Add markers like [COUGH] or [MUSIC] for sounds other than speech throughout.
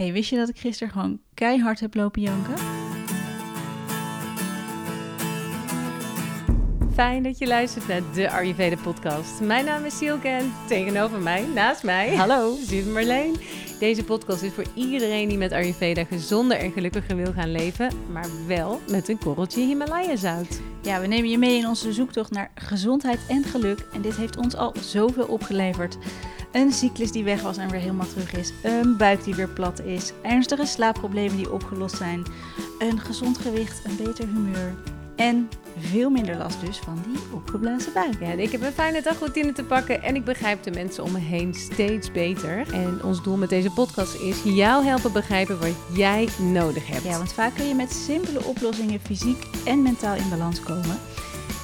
Hey, wist je dat ik gisteren gewoon keihard heb lopen janken? Fijn dat je luistert naar de Ayurveda podcast. Mijn naam is Silke en tegenover mij, naast mij, Hallo. [LAUGHS] Lieve Marleen. Deze podcast is voor iedereen die met Ayurveda gezonder en gelukkiger wil gaan leven, maar wel met een korreltje Himalaya zout. Ja, we nemen je mee in onze zoektocht naar gezondheid en geluk. En dit heeft ons al zoveel opgeleverd. Een cyclus die weg was en weer helemaal terug is. Een buik die weer plat is. Ernstige slaapproblemen die opgelost zijn. Een gezond gewicht, een beter humeur. En veel minder last dus van die opgeblazen buik. Ja, ik heb een fijne dagroutine te pakken en ik begrijp de mensen om me heen steeds beter. En ons doel met deze podcast is jou helpen begrijpen wat jij nodig hebt. Ja, want vaak kun je met simpele oplossingen fysiek en mentaal in balans komen.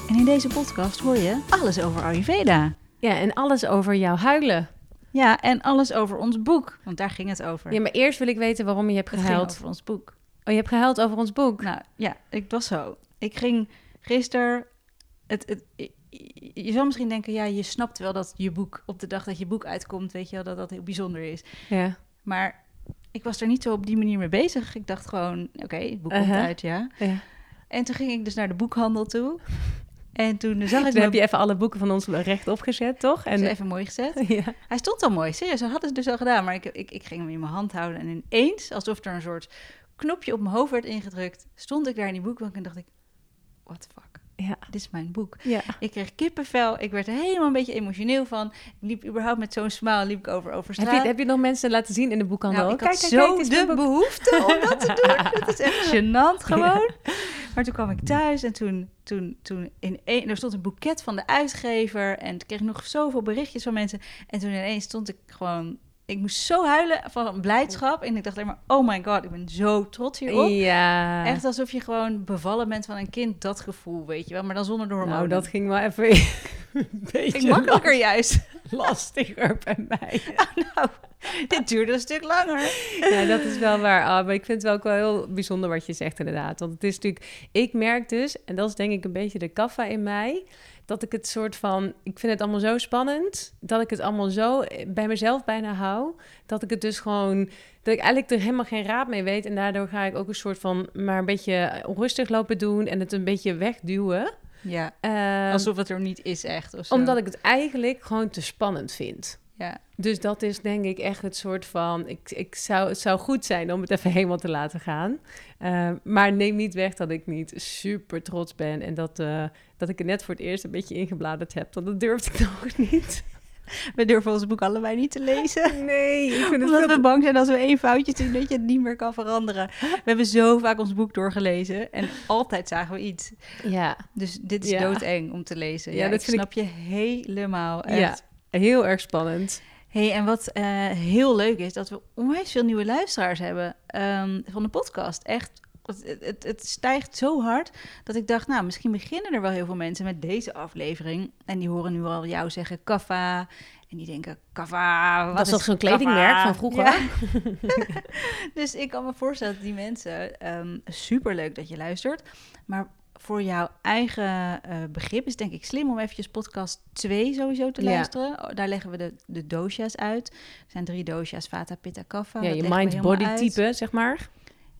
En in deze podcast hoor je alles over Ayurveda. Ja, en alles over jouw huilen. Ja, en alles over ons boek, want daar ging het over. Ja, maar eerst wil ik weten waarom je hebt gehuild. over ons boek. Oh, je hebt gehuild over ons boek. Nou ja, het was zo. Ik ging gisteren. Het, het, je- zou misschien denken, ja, je snapt wel dat je boek op de dag dat je boek uitkomt, weet je wel, dat dat heel bijzonder is. Ja. Maar ik was er niet zo op die manier mee bezig. Ik dacht gewoon, oké, boek komt Uh-huh. uit, ja. ja. En toen ging ik dus naar de boekhandel toe. En toen zag ik Toen mijn heb je even alle boeken van ons rechtop gezet, toch? en En even mooi gezet. [LAUGHS] ja. Hij stond al mooi, serieus. Ze hadden het dus al gedaan. Maar ik, ik, ik ging hem in mijn hand houden. En ineens, alsof er een soort knopje op mijn hoofd werd ingedrukt, stond ik daar in die boekbank en dacht ik, what the fuck, Ja. dit is mijn boek. Ja. Ik kreeg kippenvel, ik werd er helemaal een beetje emotioneel van. Ik liep überhaupt met zo'n smile, liep ik over, over straat. Heb je, heb je nog mensen laten zien in de boekhandel? Nou, ik Kijk, had kijk, zo kijk, de boek. behoefte om dat te doen. [LAUGHS] Het is echt gênant gewoon. Maar toen kwam ik thuis en toen, toen, toen in een, er stond een boeket van de uitgever. En toen kreeg ik nog zoveel berichtjes van mensen. En toen ineens stond ik gewoon... Ik moest zo huilen van blijdschap. En ik dacht alleen maar, oh my god, ik ben zo trots hierop. Ja. Echt alsof je gewoon bevallen bent van een kind. Dat gevoel, weet je wel. Maar dan zonder de hormonen. Nou, dat ging wel even [LAUGHS] een beetje ging makkelijker juist. [LAUGHS] lastiger bij mij. [LAUGHS] nou, dit duurde een stuk langer. Ja, dat is wel waar. Ah, maar ik vind het wel ook wel heel bijzonder wat je zegt inderdaad. Want het is natuurlijk... Ik merk dus, en dat is denk ik een beetje de kaffa in mij... dat ik het soort van... Ik vind het allemaal zo spannend... dat ik het allemaal zo bij mezelf bijna hou... dat ik het dus gewoon... dat ik eigenlijk er helemaal geen raad mee weet... en daardoor ga ik ook een soort van... maar een beetje onrustig lopen doen... en het een beetje wegduwen. Ja, Ehm, alsof het er niet is echt. Of zo. omdat ik het eigenlijk gewoon te spannend vind. Ja. Dus dat is denk ik echt het soort van... Ik, ik zou, het zou goed zijn om het even helemaal te laten gaan. Uh, maar neem niet weg dat ik niet super trots ben... en dat, uh, dat ik er net voor het eerst een beetje ingebladerd heb. Want dat durfde ik [LAUGHS] nog niet. We durven ons boek allebei niet te lezen. [LAUGHS] Nee, ik vind het Omdat veel we bang zijn als we één foutje doen dat je het niet meer kan veranderen. We hebben zo vaak ons boek doorgelezen en altijd zagen we iets. Ja, Dus dit is Ja. doodeng om te lezen. Ja, Ja, dat snap je helemaal. Echt. Heel erg spannend. Hey, en wat eh, heel leuk is, dat we onwijs veel nieuwe luisteraars hebben ehm, van de podcast. Echt, het, het, het stijgt zo hard dat ik dacht, nou, misschien beginnen er wel heel veel mensen met deze aflevering. En die horen nu al jou zeggen kaffa. En die denken, kaffa, wat Dat is toch zo'n kledingmerk van vroeger? Ja. [LAUGHS] [LAUGHS] dus ik kan me voorstellen dat die mensen, ehm super leuk dat je luistert. Maar voor jouw eigen eh, begrip is denk ik slim om eventjes podcast 2 sowieso te luisteren. Oh, Daar leggen we de, de dosha's uit. Er zijn drie dosha's, Vata, Pitta, Kapha. Ja, Dat je mind-body type, zeg maar.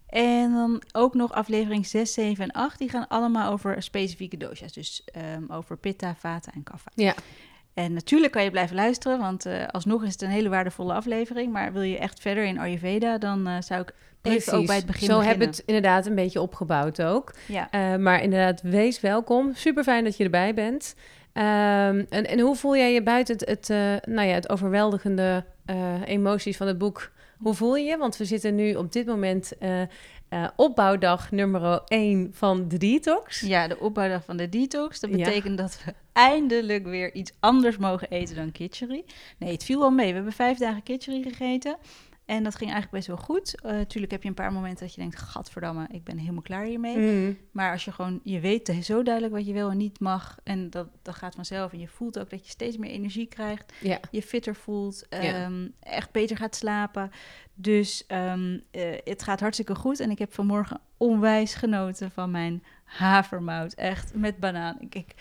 En dan ook nog aflevering 6, 7 en 8. Die gaan allemaal over specifieke dosha's. Dus ehm, over Pitta, Vata en Kapha. Ja. En natuurlijk kan je blijven luisteren, want eh, alsnog is het een hele waardevolle aflevering. Maar wil je echt verder in Ayurveda, dan eh, zou ik even ook bij het begin Zo beginnen. hebben we het inderdaad een beetje opgebouwd ook. Ja. Eh, maar inderdaad, wees welkom. Super fijn dat je erbij bent. Ehm, en, en hoe voel jij je buiten het, het, eh, nou ja, het overweldigende eh, emoties van het boek? Hoe voel je je? Want we zitten nu op dit moment opbouwdag nummer 1 van de detox. ja, de opbouwdag van de detox. Dat Ja. betekent dat we eindelijk weer iets anders mogen eten dan kitchery. Nee, het viel wel mee. We hebben vijf dagen kitchery gegeten. En dat ging eigenlijk best wel goed. Eh tuurlijk heb je een paar momenten dat je denkt... gadverdamme, ik ben helemaal klaar hiermee. Mm. Maar als je gewoon, je weet zo duidelijk wat je wel en niet mag. En dat, dat gaat vanzelf. En je voelt ook dat je steeds meer energie krijgt. Je fitter voelt. Ehm, Echt beter gaat slapen. Dus ehm, eh, het gaat hartstikke goed. En ik heb vanmorgen onwijs genoten van mijn havermout. Echt met banaan. Ik, ik,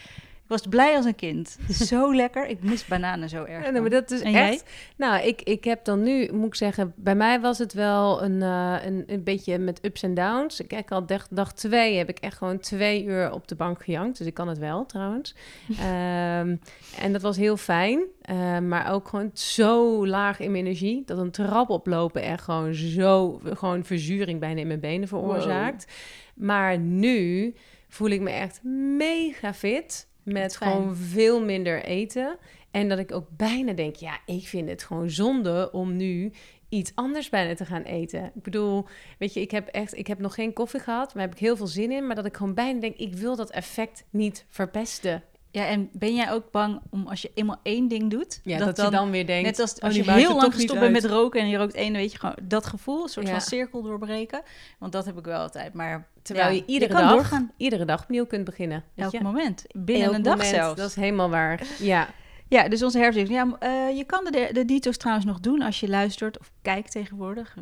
Ik was blij als een kind. Zo [LAUGHS] lekker. Ik mis bananen zo erg. Ja, maar dat is En jij? echt. Nou, ik, ik heb dan nu, moet ik zeggen, bij mij was het wel een, eh, een, een beetje met ups en downs. Ik heb al dag, dag twee heb ik echt gewoon twee uur op de bank gejankt. Dus ik kan het wel trouwens. [LAUGHS] Ehm, en dat was heel fijn. eh, maar ook gewoon zo laag in mijn energie. Dat een trap oplopen echt gewoon zo, gewoon verzuring bijna in mijn benen veroorzaakt. Maar nu voel ik me echt mega fit. Met fijn. gewoon veel minder eten. En dat ik ook bijna denk, ja, ik vind het gewoon zonde om nu iets anders bijna te gaan eten. Ik bedoel, weet je, ik heb echt, ik heb nog geen koffie gehad, maar heb ik heel veel zin in. Maar dat ik gewoon bijna denk, ik wil dat effect niet verpesten. Ja, en ben jij ook bang om als je eenmaal één ding doet, Ja, dat, je dan weer denkt, net als oh, als je heel lang gestopt bent met roken en je rookt één, weet je gewoon dat gevoel, een soort Ja. van cirkel doorbreken. Want dat heb ik wel altijd. Maar Terwijl ja, je iedere dag, doorgaan. iedere dag opnieuw kunt beginnen. Elk je? moment, binnen Elk een dag moment, zelfs. Dat is helemaal waar. [LAUGHS] Ja, Ja, dus onze herfst. Ja, eh, je kan de, de detox trouwens nog doen als je luistert of kijkt tegenwoordig.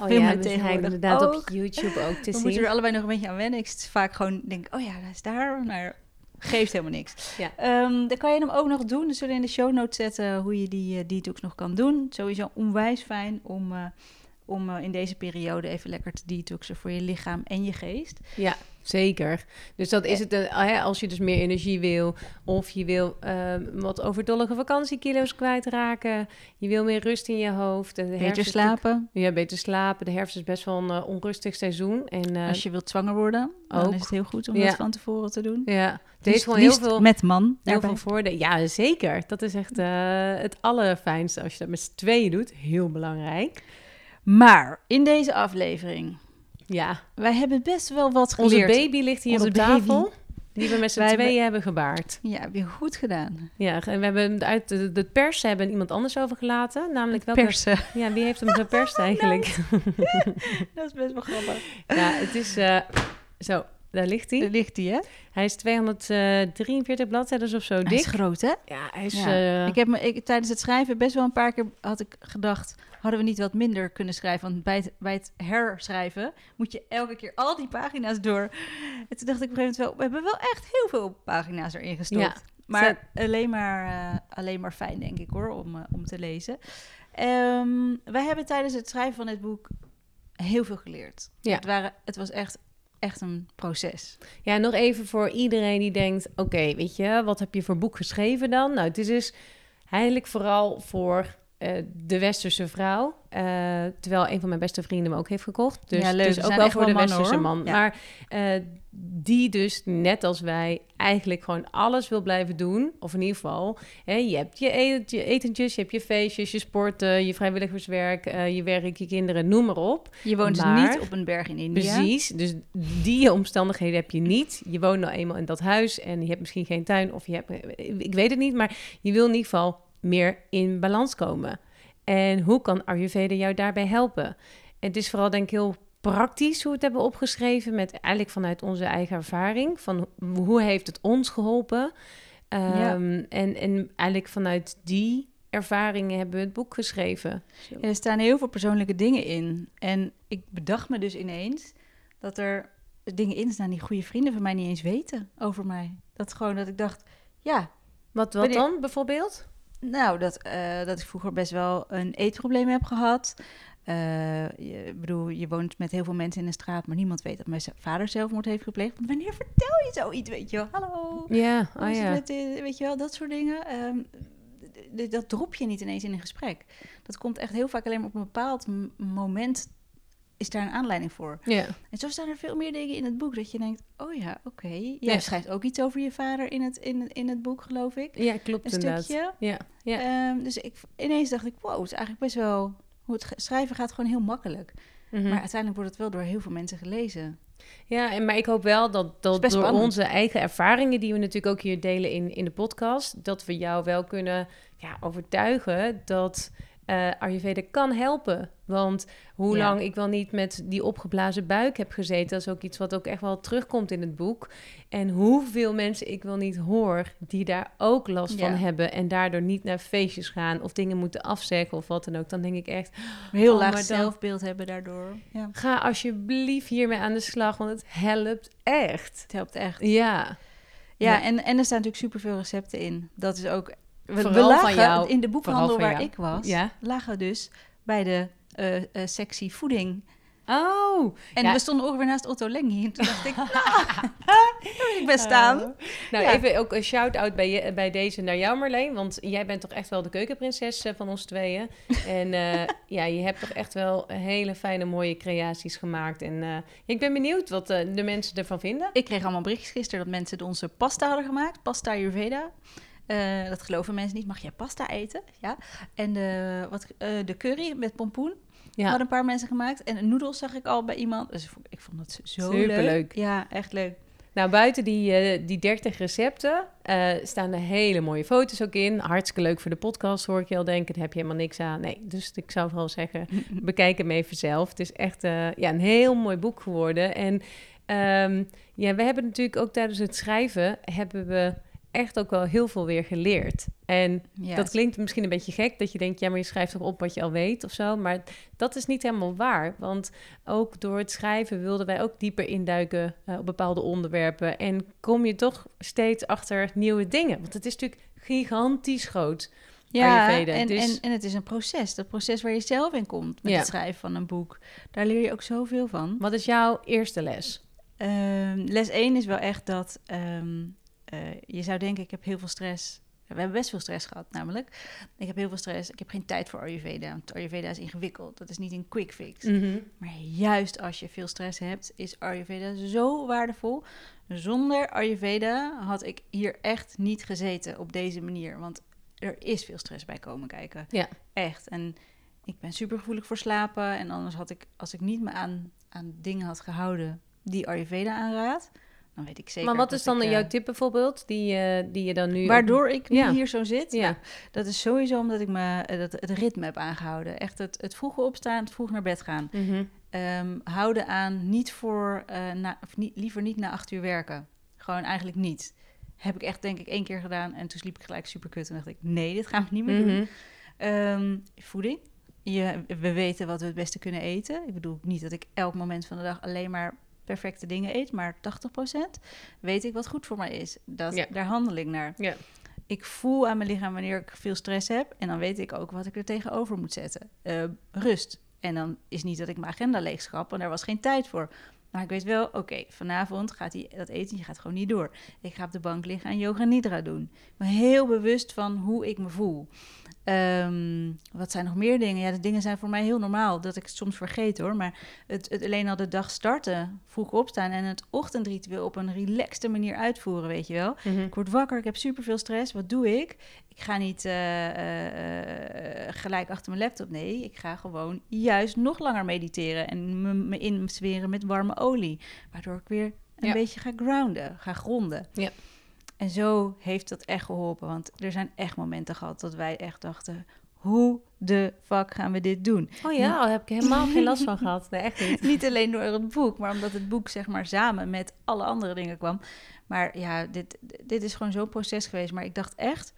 oh ja, we zijn inderdaad ook. op YouTube ook te [LAUGHS] We zien. moeten er allebei nog een beetje aan wennen. Ik zit vaak gewoon denk, oh ja, dat is daar. Maar geeft helemaal niks. Ja. Ehm, dan kan je hem ook nog doen. Dus zullen we in de show notes zetten hoe je die eh, detox nog kan doen. Sowieso onwijs fijn om, eh, om eh, in deze periode even lekker te detoxen voor je lichaam en je geest. Ja, zeker. Dus dat is het. eh, als je dus meer energie wil, of je wil ehm, wat overdollige vakantiekilo's kwijtraken, je wil meer rust in je hoofd. De Beter is slapen. Ja, beter slapen. De herfst is best wel een eh, onrustig seizoen. En eh, Als je wilt zwanger worden, dan is het heel goed om Ja. dat van tevoren te doen. ja, het heeft gewoon heel veel, met man heel veel voordelen. Ja, zeker. Dat is echt eh, het allerfijnste als je dat met z'n tweeën doet. Heel belangrijk. Maar in deze aflevering, Ja, wij hebben best wel wat onze geleerd. baby ligt hier Onze op tafel. baby. Die we met z'n [LAUGHS] hebben- tweeën hebben gebaard. Ja, heb je goed gedaan. Ja, en we hebben uit de, de pers hebben iemand anders overgelaten. Namelijk welke... Persen. Ja, wie heeft hem geperst [LAUGHS] eigenlijk? [LAUGHS] dat is best wel grappig. Ja, het is... eh, zo, daar ligt hij. Daar ligt hij, hè? Hij is 243 bladzijden of zo Hij dik. is groot, hè? Ja, hij is... Ja. eh, Ik heb me, ik, tijdens het schrijven best wel een paar keer had ik gedacht... hadden we niet wat minder kunnen schrijven? Want bij het, bij het herschrijven moet je elke keer al die pagina's door. En toen dacht ik op een gegeven moment wel... we hebben wel echt heel veel pagina's erin gestopt. Ja. Maar alleen maar, eh, alleen maar fijn, denk ik, hoor, om, eh, om te lezen. Ehm, wij hebben tijdens het schrijven van dit boek heel veel geleerd. Ja. Het, waren, het was echt, echt een proces. Ja, nog even voor iedereen die denkt... Oké, weet je, wat heb je voor boek geschreven dan? Nou, het is dus eigenlijk vooral voor eh, de westerse vrouw. Eh, terwijl een van mijn beste vrienden hem ook heeft gekocht. Dus Ja, leuk. is ook wel voor de westerse hoor. man. Ja. Maar eh, die dus, net als wij, eigenlijk gewoon alles wil blijven doen. Of in ieder geval, hè, je hebt je, et- je etentjes, je hebt je feestjes, je sporten, je vrijwilligerswerk, je werk, je kinderen, noem maar op. Je woont Maar- dus niet op een berg in India. Precies, dus die omstandigheden heb je niet. Je woont nou eenmaal in dat huis en je hebt misschien geen tuin of je hebt, ik weet het niet, maar je wil in ieder geval meer in balans komen. En hoe kan Ayurveda jou daarbij helpen? Het is vooral denk ik heel praktisch hoe we het hebben opgeschreven, met eigenlijk vanuit onze eigen ervaring, van ho- hoe heeft het ons geholpen? Ja. Ehm, en, en eigenlijk vanuit die ervaringen hebben we het boek geschreven. Ja, er staan heel veel persoonlijke dingen in. En ik bedacht me dus ineens dat er dingen in staan die goede vrienden van mij niet eens weten over mij. Dat gewoon dat ik dacht, ja, Wat, wat dan bijvoorbeeld? Nou, dat, eh, dat ik vroeger best wel een eetprobleem heb gehad. Eh, je, ik bedoel, je woont met heel veel mensen in een straat, maar niemand weet dat mijn vader zelfmoord heeft gepleegd. Want wanneer vertel je zoiets, weet je wel? Hallo, Ja, hoe oh ja. eh, weet je wel, dat soort dingen. Ehm, dat drop je niet ineens in een gesprek. Dat komt echt heel vaak alleen maar op een bepaald moment is daar een aanleiding voor. Ja. En zo staan er veel meer dingen in het boek dat je denkt, oh ja, oké. Jij Ja. schrijft ook iets over je vader in het, in, in het boek, geloof ik. Ja, klopt Een inderdaad. stukje. Ja, ja. Ehm, dus ik, ineens dacht ik, wow, het is eigenlijk best wel... Hoe het schrijven gaat gewoon heel makkelijk. Mhm. Maar uiteindelijk wordt het wel door heel veel mensen gelezen. ja en, maar ik hoop wel dat, dat door spannend. onze eigen ervaringen, die we natuurlijk ook hier delen in, in de podcast, dat we jou wel kunnen ja, overtuigen dat Ayurveda kan helpen. Want hoe Ja. lang ik wel niet met die opgeblazen buik heb gezeten, dat is ook iets wat ook echt wel terugkomt in het boek. En hoeveel mensen ik wel niet hoor die daar ook last Ja. van hebben en daardoor niet naar feestjes gaan of dingen moeten afzeggen of wat dan ook. Dan denk ik echt, Heel Oh, laag dan- zelfbeeld hebben daardoor. Ja, Ga alsjeblieft hiermee aan de slag, want het helpt echt. het helpt echt. Ja, Ja, Ja. En, en er staan natuurlijk superveel recepten in. Dat is ook... We, lagen in de boekhandel waar ik was, Ja. lagen we dus bij de eh eh, sectie voeding. Oh, En Ja. we stonden ongeveer naast Otto Lengi. En toen dacht ik, [LAUGHS] nou, [LAUGHS] ik ben staan. Oh. Nou, Ja. even ook een shout-out bij, je, bij deze naar jou, Marleen. Want jij bent toch echt wel de keukenprinses eh, van ons tweeën. En eh, [LAUGHS] ja, je hebt toch echt wel hele fijne, mooie creaties gemaakt. En eh, ik ben benieuwd wat eh, de mensen ervan vinden. Ik kreeg allemaal berichtjes gisteren dat mensen onze pasta hadden gemaakt. Pasta Ayurveda. Eh, dat geloven mensen niet. Mag jij pasta eten? Ja. En de, wat, eh, de curry met pompoen Ja, hadden een paar mensen gemaakt. En noedels zag ik al bij iemand. Dus ik vond het zo leuk. Superleuk. Ja, echt leuk. nou buiten die, eh, die 30 recepten eh, staan er hele mooie foto's ook in. Hartstikke leuk voor de podcast, hoor ik je al denken. Daar heb je helemaal niks aan. Nee, dus ik zou vooral zeggen, [LAUGHS] bekijk hem even zelf. Het is echt eh, ja, een heel mooi boek geworden. En ehm, ja, we hebben natuurlijk ook tijdens het schrijven... hebben we echt ook wel heel veel weer geleerd. En dat klinkt misschien een beetje gek, dat je denkt... ja, maar je schrijft toch op wat je al weet of zo. Maar dat is niet helemaal waar. Want ook door het schrijven wilden wij ook dieper induiken... eh, op bepaalde onderwerpen. En kom je toch steeds achter nieuwe dingen. Want het is natuurlijk gigantisch groot. ja en, Dus- en, en het is een proces. Dat proces waar je zelf in komt met Ja. het schrijven van een boek. Daar leer je ook zoveel van. Wat is jouw eerste les? Ehm, les 1 is wel echt dat ehm, eh, je zou denken, ik heb heel veel stress. We hebben best veel stress gehad, namelijk. Ik heb heel veel stress. Ik heb geen tijd voor Ayurveda. Want Ayurveda is ingewikkeld. Dat is niet een quick fix. Maar juist als je veel stress hebt, is Ayurveda zo waardevol. Zonder Ayurveda had ik hier echt niet gezeten op deze manier. Want er is veel stress bij komen kijken. Ja. Echt. En ik ben super gevoelig voor slapen. En anders had ik, als ik niet me aan, aan dingen had gehouden die Ayurveda aanraadt, dan weet ik zeker. Maar wat is dan ik, eh, jouw tip bijvoorbeeld, die, eh, die je dan nu... Waardoor ik nu Ja. hier zo zit. Ja. Dat is sowieso omdat ik me eh, dat, het ritme heb aangehouden. Echt het, het vroege opstaan, het vroeg naar bed gaan. Ehm, houden aan niet voor, eh, na, of niet, liever niet na acht uur werken. Gewoon eigenlijk niet. Heb ik echt denk ik één keer gedaan en toen sliep ik gelijk super kut. En dacht ik, nee, dit gaan we niet meer doen. Mhm. Ehm, voeding. Je, we weten wat we het beste kunnen eten. Ik bedoel niet dat ik elk moment van de dag alleen maar perfecte dingen eet, maar 80% weet ik wat goed voor mij is. Dat, Ja. Daar handel ik naar. Ja. Ik voel aan mijn lichaam wanneer ik veel stress heb en dan weet ik ook wat ik er tegenover moet zetten. Eh, rust. En dan is niet dat ik mijn agenda leegschap, want daar was geen tijd voor. Maar ik weet wel, oké, vanavond gaat die, dat eten gaat gewoon niet door. Ik ga op de bank liggen en yoga nidra doen. Ik ben heel bewust van hoe ik me voel. Ehm, wat zijn nog meer dingen? Ja, de dingen zijn voor mij heel normaal, dat ik het soms vergeet hoor. Maar het, het alleen al de dag starten, vroeg opstaan en het ochtendritueel op een relaxte manier uitvoeren, weet je wel. Mhm. Ik word wakker, ik heb superveel stress. Wat doe ik? Ik ga niet eh, eh, eh, gelijk achter mijn laptop. Nee, ik ga gewoon juist nog langer mediteren en me, me insweren met warme olie. Waardoor ik weer een Ja. beetje ga grounden, ga gronden. Ja. En zo heeft dat echt geholpen. Want er zijn echt momenten gehad dat wij echt dachten... hoe de fuck gaan we dit doen? Oh ja, daar heb ik helemaal geen last van gehad. Nee, echt niet. [LAUGHS] Niet alleen door het boek, maar omdat het boek zeg maar samen met alle andere dingen kwam. Maar ja, dit, dit is gewoon zo'n proces geweest. Maar ik dacht echt,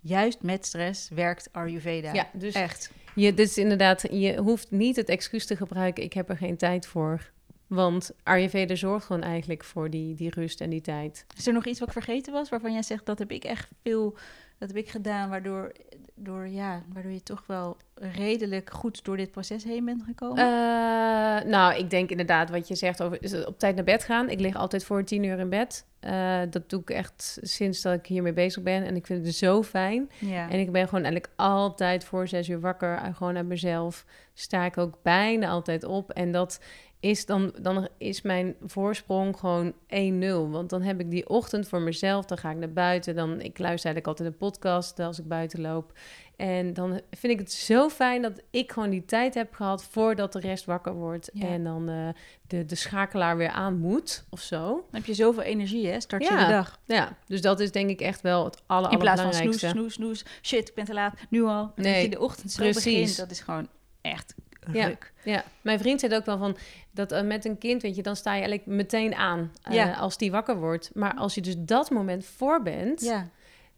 juist met stress werkt Ayurveda. Ja, dus Echt. je, dit is inderdaad, je hoeft niet het excuus te gebruiken, ik heb er geen tijd voor. Want Ayurveda zorgt gewoon eigenlijk voor die, die rust en die tijd. Is er nog iets wat ik vergeten was, waarvan jij zegt, dat heb ik echt veel, dat heb ik gedaan, waardoor, door, ja, waardoor je toch wel redelijk goed door dit proces heen bent gekomen? Eh, nou, ik denk inderdaad wat je zegt over op tijd naar bed gaan. Ik lig altijd voor tien uur in bed. Eh, dat doe ik echt sinds dat ik hiermee bezig ben. En ik vind het zo fijn. ja. En ik ben gewoon eigenlijk altijd voor zes uur wakker. eh, Gewoon uit mezelf. Sta ik ook bijna altijd op. En dat is dan, dan is mijn voorsprong gewoon 1-0. Want dan heb ik die ochtend voor mezelf. Dan ga ik naar buiten. Dan, ik luister eigenlijk altijd een podcast als ik buiten loop. En dan vind ik het zo fijn dat ik gewoon die tijd heb gehad voordat de rest wakker wordt. Ja. En dan eh, de, de schakelaar weer aan moet of zo. Dan heb je zoveel energie, hè? Start je Ja, de dag. Ja, dus dat is denk ik echt wel het aller, In plaats van snoes, snoes, snoes. Shit, ik ben te laat. Nu al. Nee, dat je de ochtend zo precies. begint, dat is gewoon echt. Ruk. Ja, mijn vriend zei ook wel van dat eh, met een kind, weet je, dan sta je eigenlijk meteen aan eh, Ja. als die wakker wordt. Maar als je dus dat moment voor bent, Ja,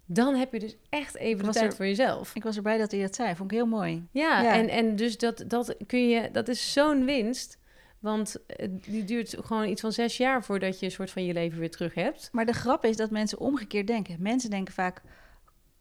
dan heb je dus echt even de tijd er- voor jezelf. ik was erbij dat hij dat zei. Vond ik heel mooi. Ja, Ja. En, en dus dat, dat kun je, dat is zo'n winst. Want eh, die duurt gewoon iets van zes jaar voordat je een soort van je leven weer terug hebt. Maar de grap is dat mensen omgekeerd denken. Mensen denken vaak,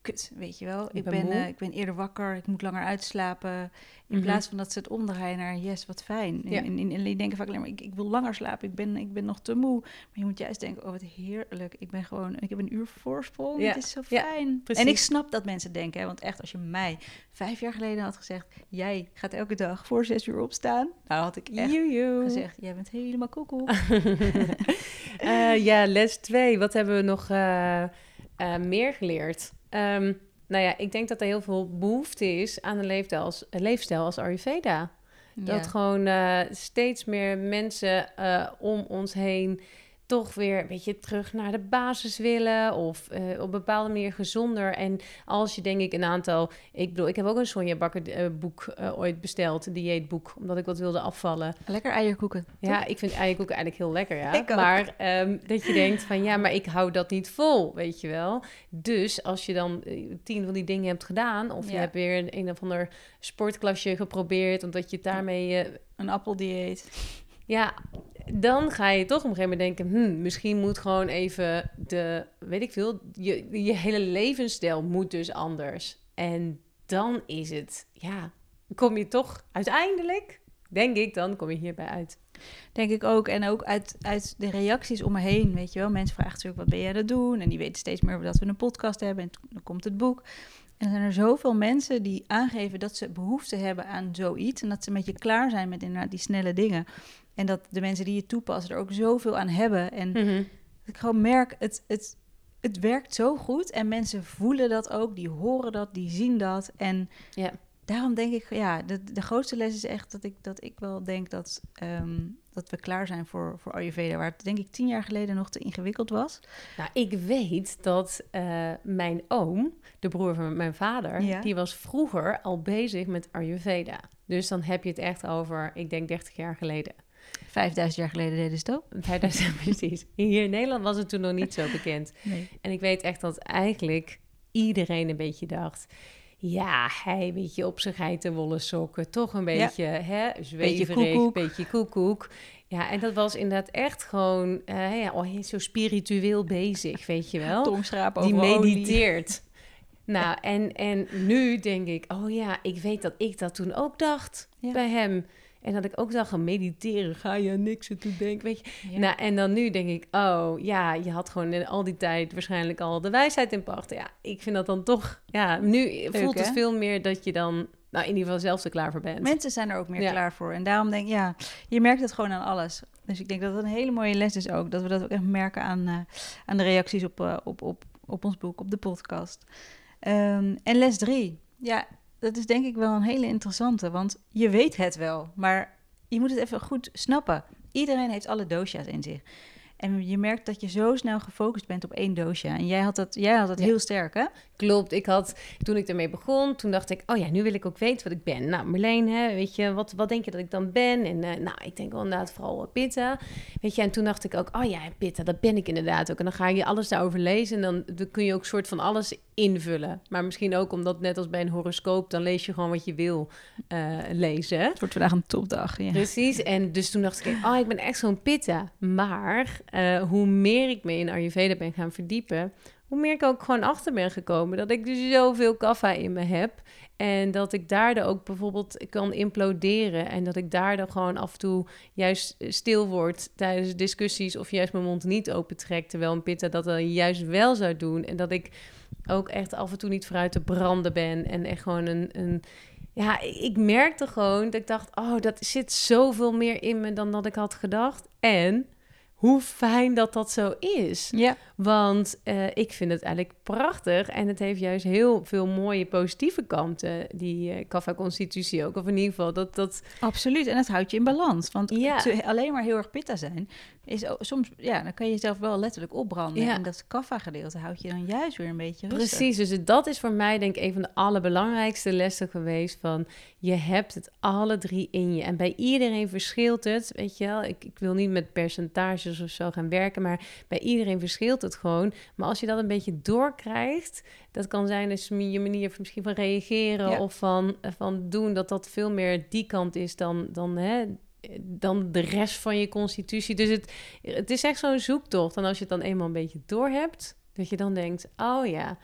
kut, weet je wel. Ik ben eh, ik ben eerder wakker, ik moet langer uitslapen. In Mhm. plaats van dat ze het omdraaien naar, yes, wat fijn. En, Ja. en, en, en die denken vaak alleen maar, ik, ik wil langer slapen, ik ben, ik ben nog te moe. Maar je moet juist denken, oh wat heerlijk. Ik ben gewoon, ik heb een uur voorsprong, Ja. het is zo fijn. en ik snap dat mensen denken, hè, want echt als je mij vijf jaar geleden had gezegd... jij gaat elke dag voor zes uur opstaan, nou had ik echt gezegd, jij bent helemaal koekoe. [LAUGHS] Eh, ja, les 2. Wat hebben we nog eh, meer geleerd? Ehm, nou ja, ik denk dat er heel veel behoefte is aan een leefstijl als, een leefstijl als Ayurveda. Dat Ja. gewoon eh, steeds meer mensen eh, om ons heen toch weer een beetje terug naar de basis willen of eh, op een bepaalde manier gezonder. En als je denk ik een aantal, ik bedoel, ik heb ook een Sonja Bakker eh, boek eh, ooit besteld, een dieetboek, omdat ik wat wilde afvallen. Lekker eierkoeken. Ja, ik vind eierkoeken eigenlijk heel lekker, ja. [LAUGHS] Ik. Maar ehm, dat je denkt van, ja, maar ik hou dat niet vol, weet je wel. Dus als je dan tien van die dingen hebt gedaan... of je hebt weer een, een of ander sportklasje geprobeerd... omdat je daarmee... eh, Een appeldieet. ja, dan ga je toch op een gegeven moment denken... Hm, misschien moet gewoon even de, weet ik veel... Je, je hele levensstijl moet dus anders. En dan is het, ja, kom je toch uiteindelijk... Denk ik, dan kom je hierbij uit. Denk ik ook. En ook uit, uit de reacties om me heen, weet je wel. Mensen vragen natuurlijk, wat ben jij aan het doen? En die weten steeds meer dat we een podcast hebben. En dan komt het boek. En er zijn er zoveel mensen die aangeven dat ze behoefte hebben aan zoiets. En dat ze met je klaar zijn met inderdaad die snelle dingen. En dat de mensen die je toepassen er ook zoveel aan hebben. En Mhm. ik gewoon merk, het, het, het werkt zo goed. En mensen voelen dat ook, die horen dat, die zien dat. En Ja. daarom denk ik, ja, de, de grootste les is echt dat ik, dat ik wel denk dat, ehm, dat we klaar zijn voor, voor Ayurveda. Waar het denk ik tien jaar geleden nog te ingewikkeld was. Nou, ik weet dat eh, mijn oom, de broer van mijn vader, Ja. die was vroeger al bezig met Ayurveda. Dus dan heb je het echt over, ik denk 30 jaar geleden. Vijfduizend jaar geleden deden ze het ook. [LAUGHS] Zijn precies. Hier in Nederland was het toen nog niet zo bekend. Nee. En ik weet echt dat eigenlijk iedereen een beetje dacht. Ja, hij weet je op zijn geitenwolle sokken. Toch een beetje, hè, zweverig, koekoek. beetje koekoek. Ja, en dat was inderdaad echt gewoon, eh, ja, oh, hij is zo spiritueel bezig, weet je wel. Tongschrapen Die over olie. mediteert. [LAUGHS] Nou, en, en nu denk ik, oh ja, ik weet dat ik dat toen ook dacht Ja. bij hem. En dat ik ook dacht, gaan mediteren, ga je aan niks toe denken, weet je. Ja. Nou, en dan nu denk ik, oh ja, je had gewoon in al die tijd waarschijnlijk al de wijsheid in pacht. Ja, ik vind dat dan toch, ja, nu voelt het hè? veel meer dat je dan, nou in ieder geval zelf er klaar voor bent. Mensen zijn er ook meer Ja. klaar voor. En daarom denk ik, ja, je merkt het gewoon aan alles. Dus ik denk dat het een hele mooie les is ook. Dat we dat ook echt merken aan, eh, aan de reacties op, eh, op, op, op ons boek, op de podcast. Ehm, en les drie. Ja, dat is denk ik wel een hele interessante. Want je weet het wel, maar je moet het even goed snappen. Iedereen heeft alle dosha's in zich. En je merkt dat je zo snel gefocust bent op één dosha. En jij had dat, jij had dat Ja. heel sterk, hè? Klopt, ik had, toen ik ermee begon, toen dacht ik, oh ja, nu wil ik ook weten wat ik ben. Nou, Marleen, hè, weet je, wat, wat denk je dat ik dan ben? En eh, nou, ik denk wel inderdaad vooral eh, pitta. Weet je, en toen dacht ik ook, oh ja, pitta, dat ben ik inderdaad ook. En dan ga je alles daarover lezen en dan, dan kun je ook soort van alles invullen. Maar misschien ook omdat, net als bij een horoscoop, dan lees je gewoon wat je wil eh, lezen. Het wordt vandaag een topdag. Ja. Precies, en dus toen dacht ik, oh, ik ben echt zo'n pitta. Maar eh, hoe meer ik me in Ayurveda ben gaan verdiepen, hoe meer ik ook gewoon achter ben gekomen dat ik dus zoveel kaffa in me heb. En dat ik daardoor ook bijvoorbeeld kan imploderen. En dat ik daardoor gewoon af en toe juist stil word tijdens discussies of juist mijn mond niet opentrek. Terwijl een pitta dat dan juist wel zou doen. En dat ik ook echt af en toe niet vooruit te branden ben. En echt gewoon een, een ja, ik ik merkte gewoon dat ik dacht, oh, dat zit zoveel meer in me dan dat ik had gedacht. En hoe fijn dat dat zo is. ja. Want eh, ik vind het eigenlijk prachtig. En het heeft juist heel veel mooie positieve kanten, die eh kaffa-constitutie ook. Of in ieder geval dat... dat Absoluut, en het houdt je in balans. Want Ja. alleen maar heel erg pitta zijn, is soms, ja, dan kan je jezelf wel letterlijk opbranden. Ja. En dat kaffa-gedeelte houdt je dan juist weer een beetje rustig. Precies, dus dat is voor mij denk ik een van de allerbelangrijkste lessen geweest van je hebt het alle drie in je. En bij iedereen verschilt het, weet je wel. Ik, ik wil niet met percentages of zo gaan werken, maar bij iedereen verschilt het gewoon. Maar als je dat een beetje doorkrijgt, dat kan zijn dus je manier van- misschien van reageren Ja. of van, van doen, dat dat veel meer die kant is dan, dan hè, dan de rest van je constitutie. Dus het, het is echt zo'n zoektocht. En als je het dan eenmaal een beetje door hebt, dat je dan denkt: oh ja,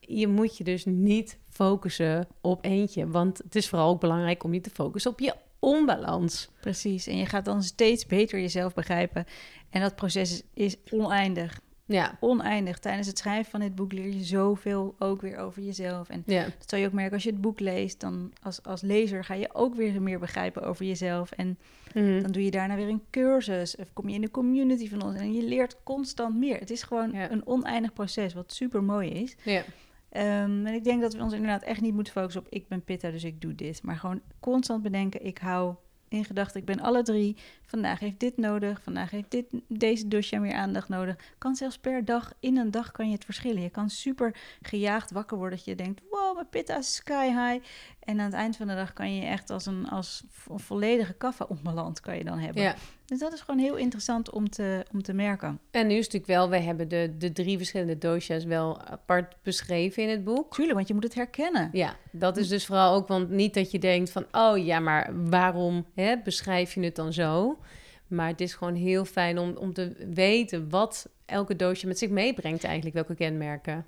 je moet je dus niet focussen op eentje. Want het is vooral ook belangrijk om je te focussen op je onbalans. Precies. En je gaat dan steeds beter jezelf begrijpen. En dat proces is oneindig. Ja. Oneindig. Tijdens het schrijven van dit boek leer je zoveel ook weer over jezelf. En Ja. dat zal je ook merken als je het boek leest. Dan als, als lezer ga je ook weer meer begrijpen over jezelf. En Mhm. dan doe je daarna weer een cursus. Of kom je in de community van ons. En je leert constant meer. Het is gewoon Ja. een oneindig proces, wat super mooi is. ja. Ehm, en ik denk dat we ons inderdaad echt niet moeten focussen op ik ben Pitta, dus ik doe dit. Maar gewoon constant bedenken, ik hou in gedachten, ik ben alle drie. Vandaag heeft dit nodig, vandaag heeft dit, deze douche meer aandacht nodig. Kan zelfs per dag, in een dag kan je het verschillen. Je kan super gejaagd wakker worden dat je denkt, wow, mijn Pitta is sky high. En aan het eind van de dag kan je echt als een als vo- volledige kaffa onbeland kan je dan hebben. ja. Dus dat is gewoon heel interessant om te, om te merken. En nu is het natuurlijk wel, we hebben de, de drie verschillende dosha's wel apart beschreven in het boek. Tuurlijk, want je moet het herkennen. Ja, dat is dus vooral ook, want niet dat je denkt van, oh ja, maar waarom hè, beschrijf je het dan zo? Maar het is gewoon heel fijn om, om te weten wat elke doosje met zich meebrengt eigenlijk, welke kenmerken.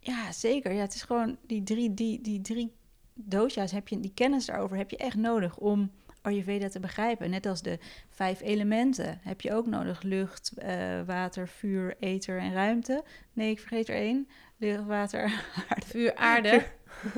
Ja, zeker. Ja, het is gewoon die drie, die, die drie dosha's, heb je, die kennis daarover heb je echt nodig om Ayurveda te begrijpen. Net als de vijf elementen heb je ook nodig. Lucht, eh, water, vuur, ether en ruimte. Nee, ik vergeet er één. Lucht, water, [LAUGHS] aarde, Vuur, aarde.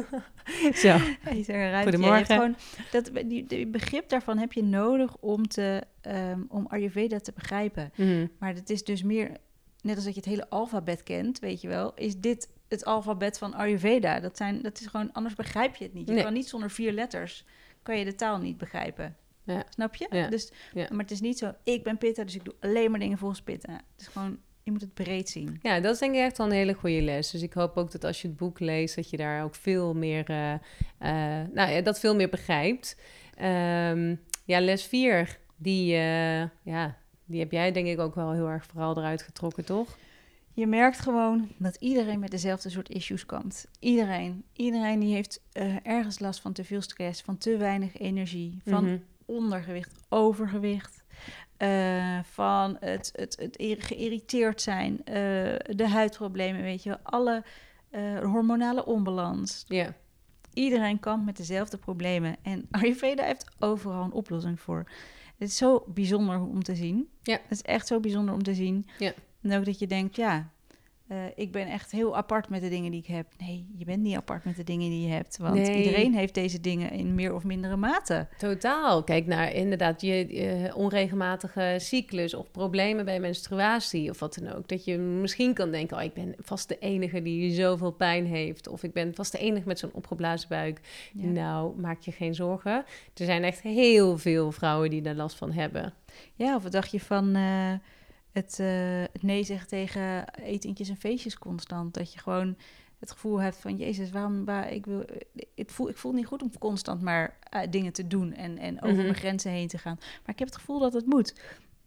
[LAUGHS] Zo. [LAUGHS] ether en ruimte. Ja, je hebt Goedemorgen. gewoon, dat, die, die begrip daarvan heb je nodig om, te, ehm, om Ayurveda te begrijpen. Mhm. Maar het is dus meer, net als dat je het hele alfabet kent, weet je wel, is dit het alfabet van Ayurveda. Dat, zijn, dat is gewoon, anders begrijp je het niet. Je Nee. kan niet zonder vier letters, kan je de taal niet begrijpen. Ja. Snap je? Ja. Dus, Ja. Maar het is niet zo, ik ben Pitta, dus ik doe alleen maar dingen volgens Pitta. Het is gewoon, je moet het breed zien. Ja, dat is denk ik echt wel een hele goede les. Dus ik hoop ook dat als je het boek leest, dat je daar ook veel meer, eh, eh, nou ja, dat veel meer begrijpt. Ehm, ja, les 4, die, eh, ja, die heb jij denk ik ook wel heel erg vooral eruit getrokken, toch? Je merkt gewoon dat iedereen met dezelfde soort issues komt. Iedereen. Iedereen die heeft eh, ergens last van te veel stress, van te weinig energie, van Mhm. ondergewicht, overgewicht, eh, van het, het, het geïrriteerd zijn, eh, de huidproblemen, weet je alle hormonale onbalans. Ja, Iedereen kampt met dezelfde problemen en [LAUGHS] Ayurveda heeft overal een oplossing voor. Het is zo bijzonder om te zien. Ja. Het is echt zo bijzonder om te zien. Ja. En ook dat je denkt, ja, eh, ik ben echt heel apart met de dingen die ik heb. Nee, je bent niet apart met de dingen die je hebt. Want Nee. iedereen heeft deze dingen in meer of mindere mate. totaal. Kijk naar inderdaad je onregelmatige cyclus of problemen bij menstruatie of wat dan ook. Dat je misschien kan denken, oh, ik ben vast de enige die zoveel pijn heeft. Of ik ben vast de enige met zo'n opgeblazen buik. Ja. Nou, maak je geen zorgen. Er zijn echt heel veel vrouwen die daar last van hebben. Ja, of wat dacht je van eh, het, eh, het nee zeggen tegen etentjes en feestjes constant? Dat je gewoon het gevoel hebt van, jezus, waarom, waar, ik, wil, ik, voel, ik voel niet goed om constant maar eh, dingen te doen en, en over Mhm. mijn grenzen heen te gaan. Maar ik heb het gevoel dat het moet.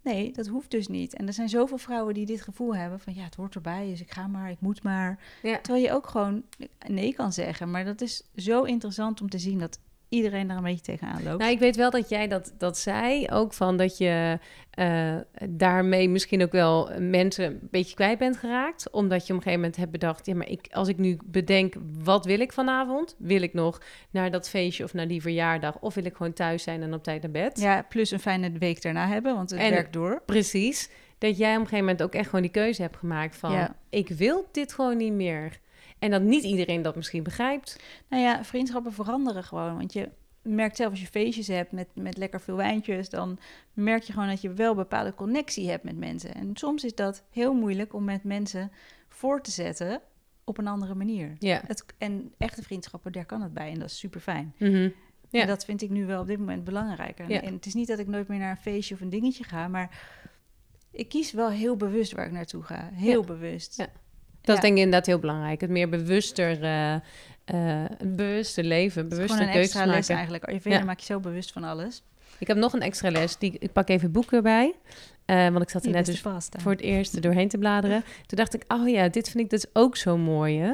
Nee, dat hoeft dus niet. En er zijn zoveel vrouwen die dit gevoel hebben van, ja, het hoort erbij, dus ik ga maar, ik moet maar. Ja. Terwijl je ook gewoon nee kan zeggen. Maar dat is zo interessant om te zien dat iedereen daar een beetje tegenaan loopt. Nou, ik weet wel dat jij dat, dat zei, ook van dat je eh, daarmee misschien ook wel mensen een beetje kwijt bent geraakt. Omdat je op een gegeven moment hebt bedacht, ja, maar ik, als ik nu bedenk, wat wil ik vanavond? Wil ik nog naar dat feestje of naar die verjaardag? Of wil ik gewoon thuis zijn en op tijd naar bed? Ja, plus een fijne week daarna hebben, want het En- werkt door. Precies. Dat jij op een gegeven moment ook echt gewoon die keuze hebt gemaakt van, Ja. ik wil dit gewoon niet meer. En dat niet iedereen dat misschien begrijpt. Nou ja, vriendschappen veranderen gewoon. Want je merkt zelf als je feestjes hebt met, met lekker veel wijntjes, dan merk je gewoon dat je wel een bepaalde connectie hebt met mensen. En soms is dat heel moeilijk om met mensen voor te zetten op een andere manier. Ja. Het, en echte vriendschappen, daar kan het bij en dat is super fijn. Mhm. Ja. En dat vind ik nu wel op dit moment belangrijker. Ja. En het is niet dat ik nooit meer naar een feestje of een dingetje ga, maar ik kies wel heel bewust waar ik naartoe ga. Heel Ja. bewust. Ja. Dat Ja. is denk ik inderdaad heel belangrijk. Het meer bewuster, eh, eh, een bewuster leven, bewuster gewoon een extra les eigenlijk. Ayurveda Ja. maak je zo bewust van alles. Ik heb nog een extra les. Die, ik pak even boeken erbij. Eh, want ik zat er net dus voor het eerst er doorheen te bladeren. [LAUGHS] Toen dacht ik, oh ja, dit vind ik dus ook zo mooi. Hè?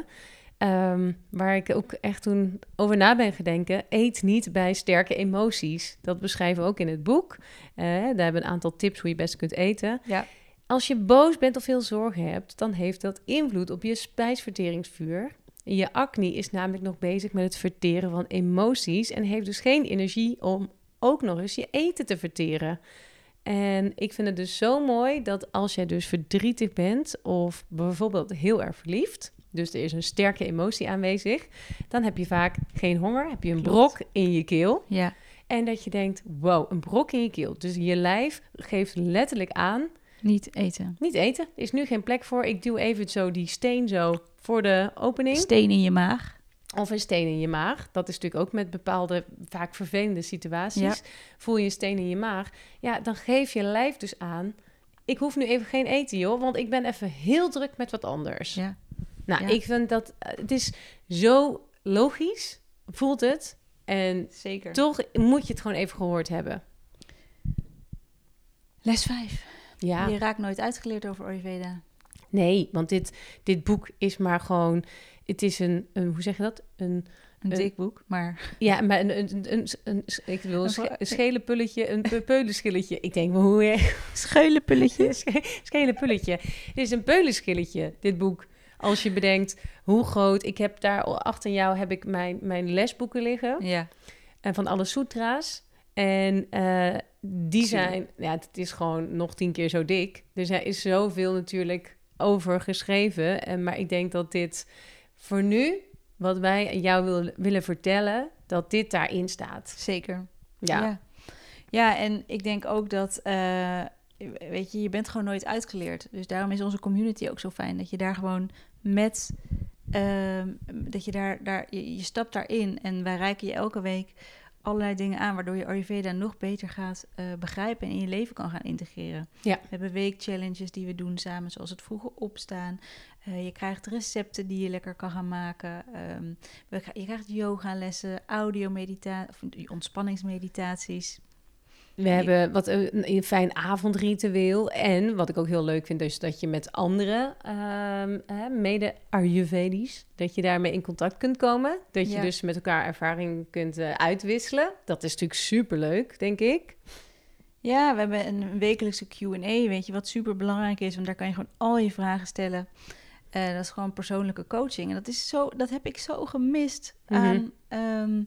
Ehm, waar ik ook echt toen over na ben gedenken. Eet niet bij sterke emoties. Dat beschrijven we ook in het boek. Uh, daar hebben we een aantal tips hoe je best kunt eten. Ja. Als je boos bent of veel zorgen hebt, dan heeft dat invloed op je spijsverteringsvuur. Je acne is namelijk nog bezig met het verteren van emoties en heeft dus geen energie om ook nog eens je eten te verteren. En ik vind het dus zo mooi dat als jij dus verdrietig bent of bijvoorbeeld heel erg verliefd, dus er is een sterke emotie aanwezig, dan heb je vaak geen honger, heb je een brok in je keel. Ja. En dat je denkt, wow, een brok in je keel. Dus je lijf geeft letterlijk aan, Niet eten. niet eten, er is nu geen plek voor. Ik duw even zo die steen zo voor de opening. Steen in je maag. Of een steen in je maag. Dat is natuurlijk ook met bepaalde vaak vervelende situaties. Ja. Voel je een steen in je maag. Ja, dan geef je lijf dus aan. Ik hoef nu even geen eten, joh. Want ik ben even heel druk met wat anders. Ja. Nou, Ja. ik vind dat... eh, Het is zo logisch. Voelt het. En Zeker. toch moet je het gewoon even gehoord hebben. Les 5. Ja. Je raakt nooit uitgeleerd over Ayurveda. Nee, want dit, dit boek is maar gewoon... Het is een, een... Hoe zeg je dat? Een... Een Een- dik boek, maar Ja, maar een, een, een, een, ik wil een, Een sche- vra- een schele pulletje, een pe- peulenschilletje. Ik denk, maar hoe... scheulenpulletje. [LAUGHS] Sch- Schele pulletje. Dit is een peulenschilletje, dit boek. Als je bedenkt hoe groot... Ik heb daar achter jou heb ik mijn, mijn lesboeken liggen. ja. En van alle sutra's. En eh, die zijn... Ja, het is gewoon nog tien keer zo dik. Dus er is zoveel natuurlijk over geschreven. En, maar ik denk dat dit voor nu... Wat wij jou wil, willen vertellen... dat dit daarin staat. Zeker. Ja. ja. Ja, en ik denk ook dat, eh, weet je, je bent gewoon nooit uitgeleerd. Dus daarom is onze community ook zo fijn. Dat je daar gewoon met, ehm, dat je daar, daar je, je stapt daarin. En wij reiken je elke week allerlei dingen aan, waardoor je Ayurveda nog beter gaat eh, begrijpen en in je leven kan gaan integreren. Ja. We hebben weekchallenges die we doen samen, zoals het vroege opstaan. Eh, je krijgt recepten die je lekker kan gaan maken. Ehm, we, je krijgt yoga-lessen, audio-meditatie, ontspanningsmeditaties. We hebben wat een, een fijn avondritueel. En wat ik ook heel leuk vind, is dat je met anderen, ehm, mede Ayurvedisch, dat je daarmee in contact kunt komen. Dat je Ja. dus met elkaar ervaring kunt eh, uitwisselen. Dat is natuurlijk superleuk, denk ik. Ja, we hebben een wekelijkse Q&A, weet je, wat super belangrijk is, want daar kan je gewoon al je vragen stellen. Eh, dat is gewoon persoonlijke coaching. En dat, is zo, dat heb ik zo gemist Mhm. aan, ehm,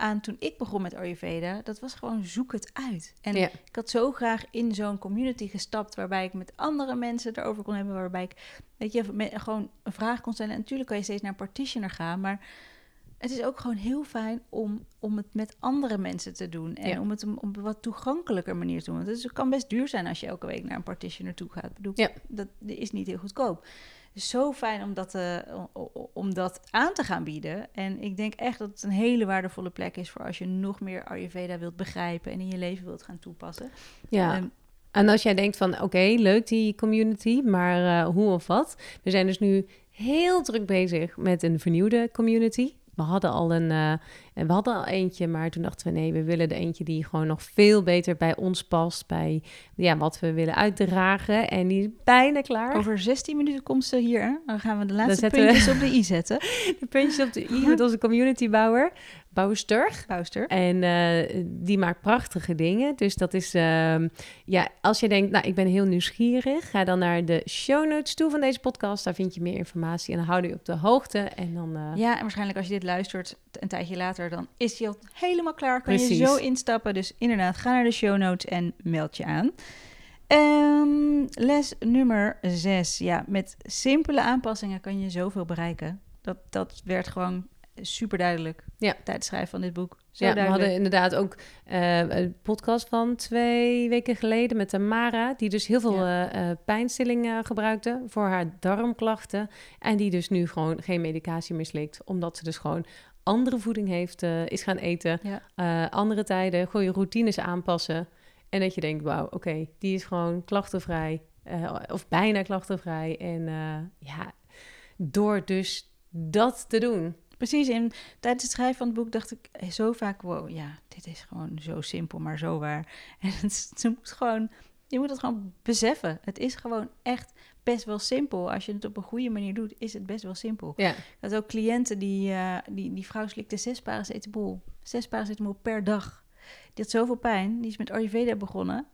aan toen ik begon met Ayurveda. Dat was gewoon zoek het uit. En Ja. ik had zo graag in zo'n community gestapt waarbij ik met andere mensen erover kon hebben, waarbij ik, weet je, me- gewoon een vraag kon stellen. En natuurlijk kan je steeds naar een partitioner gaan, maar het is ook gewoon heel fijn om, om het met andere mensen te doen. En Ja. om het op een wat toegangelijker manier te doen. Want het kan best duur zijn als je elke week naar een partitioner toe gaat. Ik bedoel, Ja. dat is niet heel goedkoop. Zo fijn om dat, eh, om dat aan te gaan bieden. En ik denk echt dat het een hele waardevolle plek is voor als je nog meer Ayurveda wilt begrijpen en in je leven wilt gaan toepassen. Ja. Ehm, En als jij denkt van, oké, leuk die community, maar eh, hoe of wat? We zijn dus nu heel druk bezig met een vernieuwde community. We hadden al een, eh, en we hadden al eentje, maar toen dachten we nee, we willen de eentje die gewoon nog veel beter bij ons past, bij ja, wat we willen uitdragen. En die is bijna klaar. over 16 minuten komt ze hier. Hè? Dan gaan we de laatste we- puntjes op de i zetten. [LAUGHS] De puntjes op de i met onze communitybouwer, Bouwster. Bouwster. En eh, die maakt prachtige dingen. Dus dat is, ehm, ja, als je denkt, nou, ik ben heel nieuwsgierig, ga dan naar de show notes toe van deze podcast. Daar vind je meer informatie en dan houden je op de hoogte. En dan, eh, Ja, en waarschijnlijk als je dit luistert een tijdje later, dan is hij al helemaal klaar. Kan je zo instappen. Dus inderdaad, ga naar de show notes en meld je aan. Ehm, les nummer 6. Ja, met simpele aanpassingen kan je zoveel bereiken. Dat, dat werd gewoon super duidelijk Ja. tijdens het schrijven van dit boek. Zo ja, we hadden inderdaad ook eh, een podcast van twee weken geleden met Tamara, die dus heel veel Ja. eh, eh, pijnstilling eh, gebruikte voor haar darmklachten. En die dus nu gewoon geen medicatie meer slikt, omdat ze dus gewoon andere voeding heeft, eh, is gaan eten. Ja. eh, andere tijden, gewoon je routines aanpassen. En dat je denkt, wauw, oké, die is gewoon klachtenvrij. eh, of bijna klachtenvrij. En ja, door dus dat te doen. Precies, en tijdens het schrijven van het boek dacht ik zo vaak, wow, ja, dit is gewoon zo simpel, maar zo waar. [LAUGHS] En het, ze moet gewoon Je moet het gewoon beseffen. Het is gewoon echt best wel simpel. Als je het op een goede manier doet, is het best wel simpel. Ja. Had ook cliënten die, eh, die, die vrouw slikte zes paracetamol. Zes paracetamol per dag. Die had zoveel pijn. Die is met Ayurveda begonnen.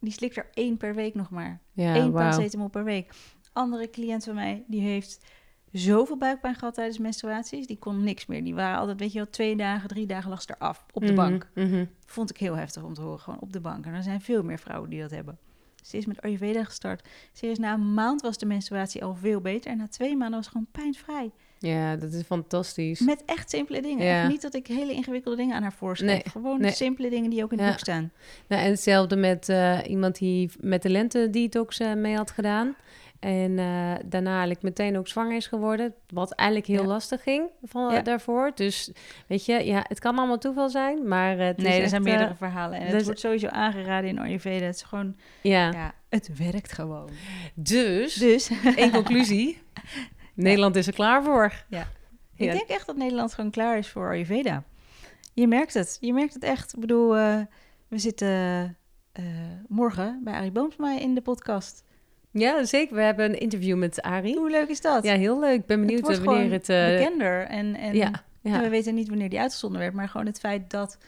Die slikt er één per week nog maar. Ja, Eén paracetamol per week. Andere cliënt van mij, die heeft zoveel buikpijn gehad tijdens menstruaties. Die kon niks meer. Die waren altijd, weet je wel, twee dagen, drie dagen lag ze eraf. Op de Mhm, bank. mhm. Vond ik heel heftig om te horen. Gewoon op de bank. En er zijn veel meer vrouwen die dat hebben. Ze is met Ayurveda gestart. Serieus, na een maand was de menstruatie al veel beter. En na twee maanden was gewoon pijnvrij. Ja, dat is fantastisch. Met echt simpele dingen. Ja. Echt niet dat ik hele ingewikkelde dingen aan haar voorschrijf. Nee, Gewoon nee. simpele dingen die ook in het Ja. boek staan. Nou, en hetzelfde met eh, iemand die met de lente detox mee had gedaan. En eh, daarna eigenlijk meteen ook zwanger is geworden. Wat eigenlijk heel Ja. lastig ging van, Ja. daarvoor. Dus weet je, ja, het kan allemaal toeval zijn. Maar eh, het Nee, is er zijn echt, eh, meerdere verhalen. En het wordt sowieso aangeraden in Ayurveda. Het is gewoon, ja. ja, het werkt gewoon. Dus, Dus in conclusie, [LAUGHS] [LAUGHS] Nederland is er klaar voor. Ja. Ik denk echt dat Nederland gewoon klaar is voor Ayurveda. Je merkt het. Je merkt het echt. Ik bedoel, eh, we zitten eh, morgen bij Arie Boomsma in de podcast. Ja, zeker. We hebben een interview met Arie. Hoe leuk is dat? Ja, heel leuk. Ik ben benieuwd wanneer het... bekender. En, en ja, En ja. we weten niet wanneer die uitgezonden werd, maar gewoon het feit dat,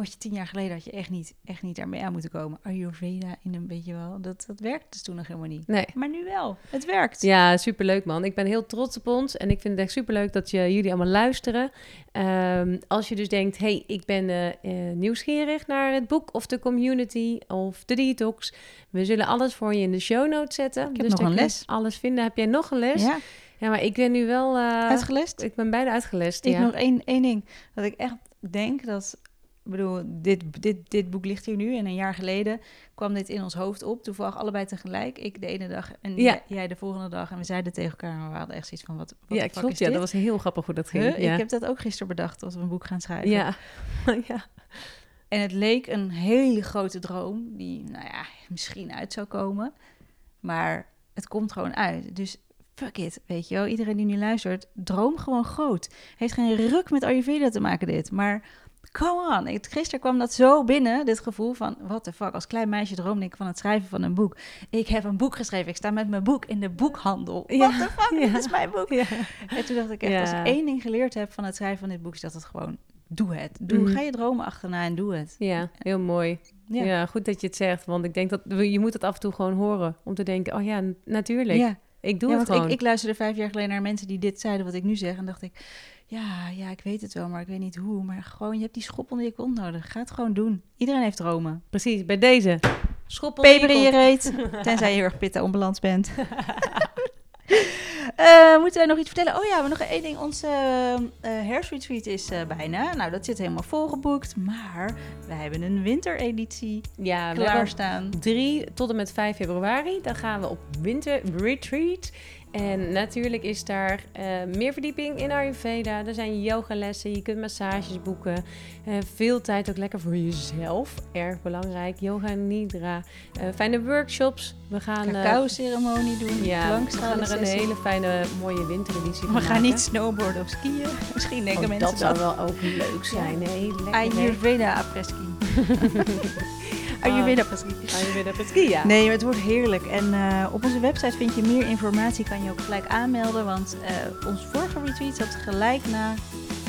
wat je tien jaar geleden had je echt niet, echt niet daarmee aan moeten komen. Ayurveda in een beetje wel, dat, dat werkte dus toen nog helemaal niet. Nee. Maar nu wel, het werkt. Ja, superleuk man. Ik ben heel trots op ons en ik vind het echt superleuk dat je, jullie allemaal luisteren. Ehm, als je dus denkt, hey, ik ben eh, eh, nieuwsgierig naar het boek of de community of de detox. We zullen alles voor je in de show notes zetten. heb dus nog een les. Alles vinden. Heb jij nog een les? Ja, Ja, maar ik ben nu wel... eh, uitgelest. ik ben bijna uitgelest, Ik ja. nog één, één ding, dat ik echt denk dat, ik bedoel, dit, dit, dit boek ligt hier nu en een jaar geleden kwam dit in ons hoofd op, toevallig allebei tegelijk. Ik de ene dag en Ja. jij, de volgende dag en we zeiden tegen elkaar, maar we hadden echt zoiets van, wat, wat Ja, klopt. Ja, dit? dat was heel grappig hoe dat ging. Huh? ja. Ik heb dat ook gisteren bedacht als we een boek gaan schrijven. ja. [LAUGHS] ja. En het leek een hele grote droom die, nou ja, misschien uit zou komen. Maar het komt gewoon uit. Dus fuck it, weet je wel. Iedereen die nu luistert, droom gewoon groot. Heeft geen ruk met Ayurveda te maken dit. Maar come on. Ik, gisteren kwam dat zo binnen, dit gevoel van... What the fuck, als klein meisje droomde ik van het schrijven van een boek. Ik heb een boek geschreven. Ik sta met mijn boek in de boekhandel. Ja, What the fuck, ja. dit is mijn boek. ja. En toen dacht ik echt, als ik één ding geleerd heb van het schrijven van dit boek... is dat het gewoon, doe het. Doe, Mhm. Ga je dromen achterna en doe het. Ja, heel mooi. Ja. Goed dat je het zegt. Want ik denk dat je moet het af en toe gewoon horen. Om te denken, oh ja, natuurlijk. Ik doe het gewoon. ik, ik luisterde vijf jaar geleden naar mensen die dit zeiden wat ik nu zeg. En dacht ik, ja, ja, ik weet het wel, maar ik weet niet hoe. Maar gewoon, je hebt die schop onder je kont nodig. Ga het gewoon doen. Iedereen heeft dromen. Precies, bij deze. Schoppel in je Peper in je reet, [LAUGHS] tenzij je heel erg pitta onbalans benten. [LAUGHS] Eh, moeten wij nog iets vertellen? Oh ja, we nog één ding. Onze eh herfstretreat is eh, bijna. Nou, dat zit helemaal volgeboekt. Maar wij hebben een wintereditie Ja, we klaarstaan. 3 tot en met 5 februari. Dan gaan we op winter retreat. En natuurlijk is daar eh, meer verdieping in Ayurveda. Er zijn yogalessen, je kunt massages boeken. Eh, veel tijd ook lekker voor jezelf. Erg belangrijk. Yoga nidra. Eh, fijne workshops. We gaan... Cacao-ceremonie doen. ja, we gaan er een hele fijne, mooie wintereditie van We gaan maken. niet snowboarden of skiën. [LAUGHS] Misschien denken Oh, mensen dat zou wel ook leuk zijn. Nee, lekker. Ayurveda apreski. [LAUGHS] Ayurveda apreski. Ayurveda Peskia. ja. Nee, maar het wordt heerlijk. En eh, op onze website vind je meer informatie. Kan je ook gelijk aanmelden. Want eh, ons vorige retreat zat gelijk na,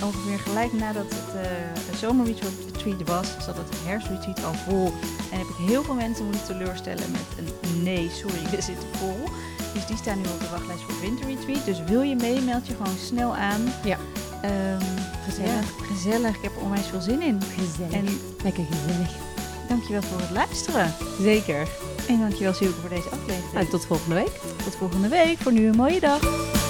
ongeveer gelijk nadat het eh de zomerretreat was, zat het herfstretreat al vol. En heb ik heel veel mensen moeten teleurstellen met een nee, sorry, [LAUGHS] we zitten vol. Dus die staan nu op de wachtlijst voor winterretreat. Dus wil je mee, meld je gewoon snel aan. Ja. Ehm, Gezellig. ja, gezellig. Ik heb er onwijs veel zin in. Gezellig. En Lekker gezellig. Dankjewel voor het luisteren. Zeker. En dankjewel Silke voor deze aflevering. En tot volgende week. Tot volgende week. Voor nu een mooie dag.